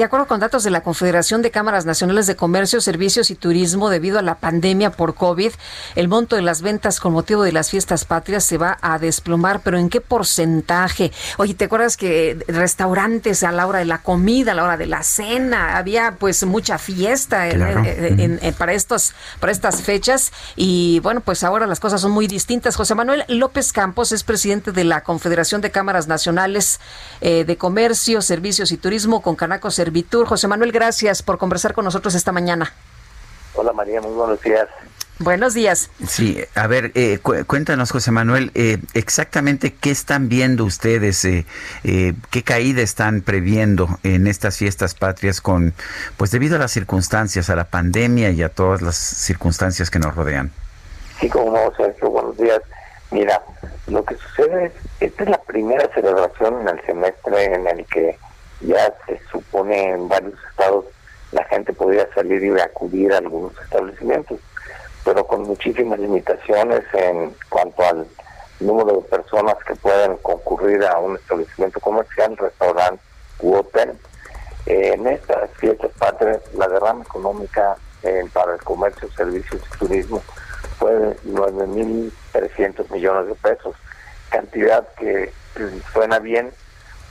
De acuerdo con datos de la Confederación de Cámaras Nacionales de Comercio, Servicios y Turismo, debido a la pandemia por COVID, el monto de las ventas con motivo de las fiestas patrias se va a desplomar, pero ¿en qué porcentaje? Oye, ¿te acuerdas que restaurantes a la hora de la comida, a la hora de la cena, había pues mucha fiesta para, estos, para estas fechas? Y bueno, pues ahora las cosas son muy distintas. José Manuel López Campos es presidente de la Confederación de Cámaras Nacionales eh, de Comercio, Servicios y Turismo con Canaco Servicios Vitur. José Manuel, gracias por conversar con nosotros esta mañana. Hola María, muy buenos días. Buenos días. Sí, a ver, eh, cuéntanos, José Manuel, eh, exactamente qué están viendo ustedes, eh, qué caída están previendo en estas fiestas patrias con, pues debido a las circunstancias, a la pandemia y a todas las circunstancias que nos rodean. Sí, como no, Sergio, buenos días. Mira, lo que sucede es, esta es la primera celebración en el semestre en el que ya se supone en varios estados la gente podría salir y acudir a algunos establecimientos, pero con muchísimas limitaciones en cuanto al número de personas que pueden concurrir a un establecimiento comercial, restaurante u hotel. en estas fiestas patrias, la derrama económica para el comercio, servicios y turismo fue de 9.300 millones de pesos, cantidad que suena bien,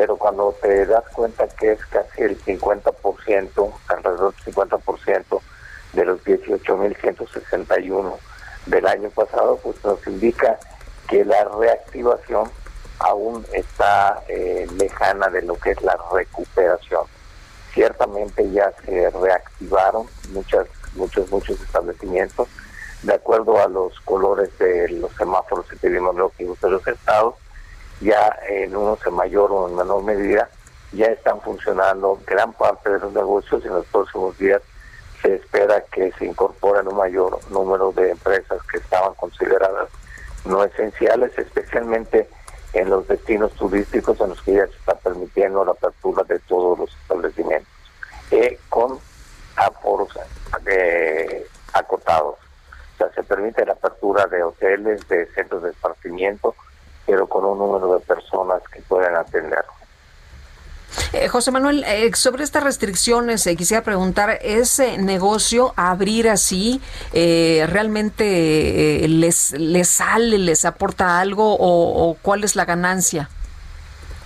pero cuando te das cuenta que es casi el 50%, alrededor del 50% de los 18.161 del año pasado, pues nos indica que la reactivación aún está eh, lejana de lo que es la recuperación. Ciertamente ya se reactivaron muchas, muchos, muchos establecimientos de acuerdo a los colores de los semáforos epidemiológicos de los estados ya en unos en mayor o en menor medida ya están funcionando gran parte de los negocios y en los próximos días se espera que se incorporen un mayor número de empresas que estaban consideradas no esenciales, especialmente en los destinos turísticos en los que ya se está permitiendo la apertura de todos los establecimientos, eh, con aforos eh, acotados. O sea, se permite la apertura de hoteles, de centros de esparcimiento, pero con un número de personas que puedan atender. Eh, José Manuel, eh, sobre estas restricciones, eh, quisiera preguntar, ¿ese negocio abrir así realmente les, les sale, les aporta algo o, cuál es la ganancia?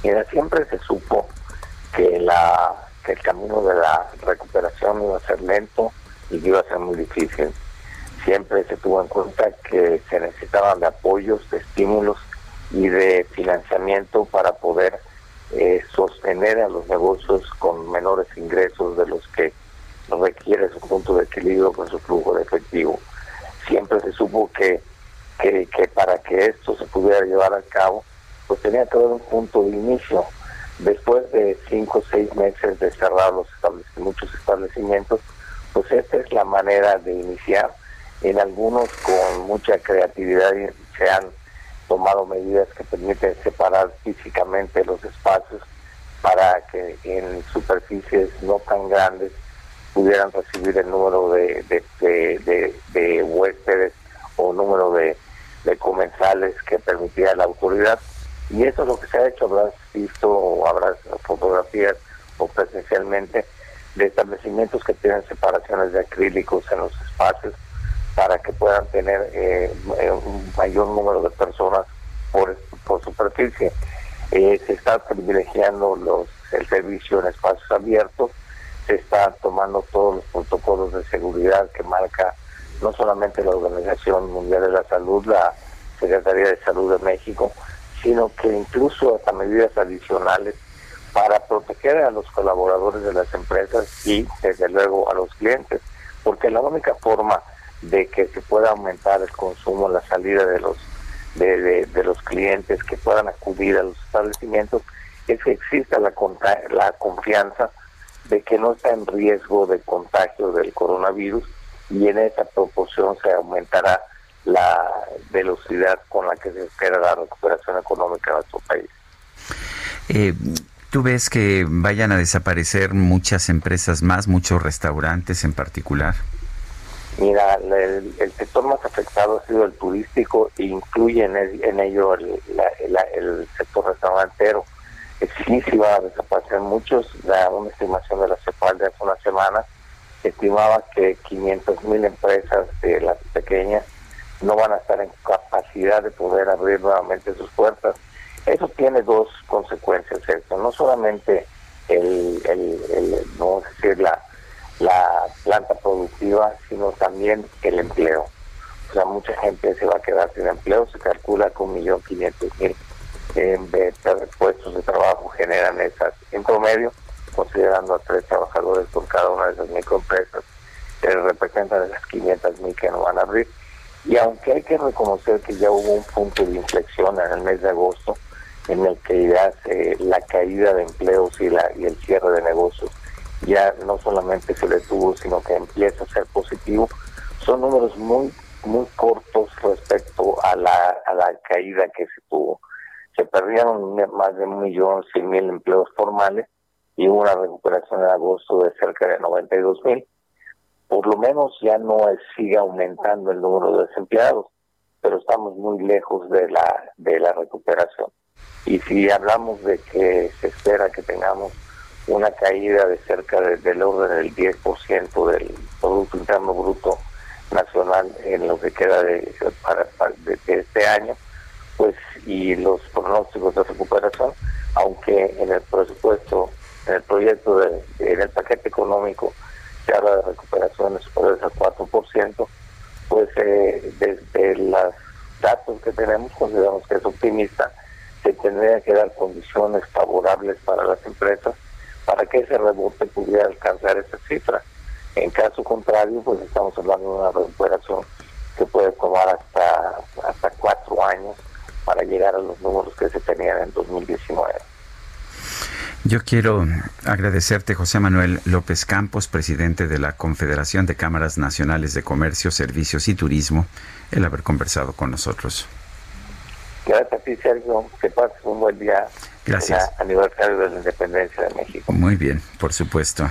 Mira, siempre se supo que, la, que el camino de la recuperación iba a ser lento y que iba a ser muy difícil. Siempre se tuvo en cuenta que se necesitaban de apoyos, de estímulos y de financiamiento para poder eh, sostener a los negocios con menores ingresos de los que requiere su punto de equilibrio con su flujo de efectivo. Siempre se supo que, que, para que esto se pudiera llevar a cabo, pues tenía que haber un punto de inicio. Después de cinco o seis meses de cerrar los muchos establecimientos, pues esta es la manera de iniciar. En algunos con mucha creatividad se han tomado medidas que permiten separar físicamente los espacios para que en superficies no tan grandes pudieran recibir el número de, de, huéspedes o número de, comensales que permitía la autoridad. Y eso es lo que se ha hecho, habrás visto o habrás fotografías o presencialmente de establecimientos que tienen separaciones de acrílicos en los espacios para que puedan tener eh, un mayor número de personas por, por superficie. Eh, se está privilegiando los, el servicio en espacios abiertos, se está tomando todos los protocolos de seguridad que marca no solamente la Organización Mundial de la Salud, la Secretaría de Salud de México, sino que incluso hasta medidas adicionales para proteger a los colaboradores de las empresas y desde luego a los clientes, porque la única forma de que se pueda aumentar el consumo, la salida de los de, los clientes que puedan acudir a los establecimientos es que exista la, la confianza de que no está en riesgo de contagio del coronavirus y en esa proporción se aumentará la velocidad con la que se espera la recuperación económica de nuestro país. Eh, ¿Tú ves que vayan a desaparecer muchas empresas más, muchos restaurantes en particular? Mira, el, sector más afectado ha sido el turístico e incluye en, ello el, el, sector restaurantero. Sí, sí va a desaparecer muchos. La, una estimación de la CEPAL de hace una semana estimaba que 500 mil empresas de las pequeñas no van a estar en capacidad de poder abrir nuevamente sus puertas. Eso tiene dos consecuencias, esto no solamente el, el, no decir la, la planta sino también el empleo. O sea, mucha gente se va a quedar sin empleo, se calcula que un millón quinientos mil puestos de trabajo generan esas en promedio, considerando a tres trabajadores por cada una de esas microempresas, que representan esas 500 mil que no van a abrir. Y aunque hay que reconocer que ya hubo un punto de inflexión en el mes de agosto, en el que ya la caída de empleos y, la, y el cierre de negocios ya no solamente se detuvo, sino que empieza a ser positivo, son números muy muy cortos respecto a la, a la caída que se tuvo. Se perdieron más de un millón cien mil empleos formales y hubo una recuperación en agosto de cerca de 92 mil. Por lo menos ya no sigue aumentando el número de desempleados, pero estamos muy lejos de la, de la recuperación. Y si hablamos de que se espera que tengamos una caída de cerca del orden del 10% del Producto Interno Bruto Nacional en lo que queda de, para, de, este año, pues y los pronósticos de recuperación, aunque en el presupuesto, en el proyecto, de, en el paquete económico se habla de recuperaciones superiores al 4%, pues eh, desde los datos que tenemos consideramos que es optimista, se tendrían que dar condiciones favorables para las empresas para que ese rebote pudiera alcanzar esa cifra. En caso contrario, pues estamos hablando de una recuperación que puede tomar hasta, hasta cuatro años para llegar a los números que se tenían en 2019. Yo quiero agradecerte, José Manuel López Campos, presidente de la Confederación de Cámaras Nacionales de Comercio, Servicios y Turismo, el haber conversado con nosotros. Gracias a ti, Sergio. Que pases un buen día. Gracias. aniversario de la independencia de México. Muy bien, por supuesto.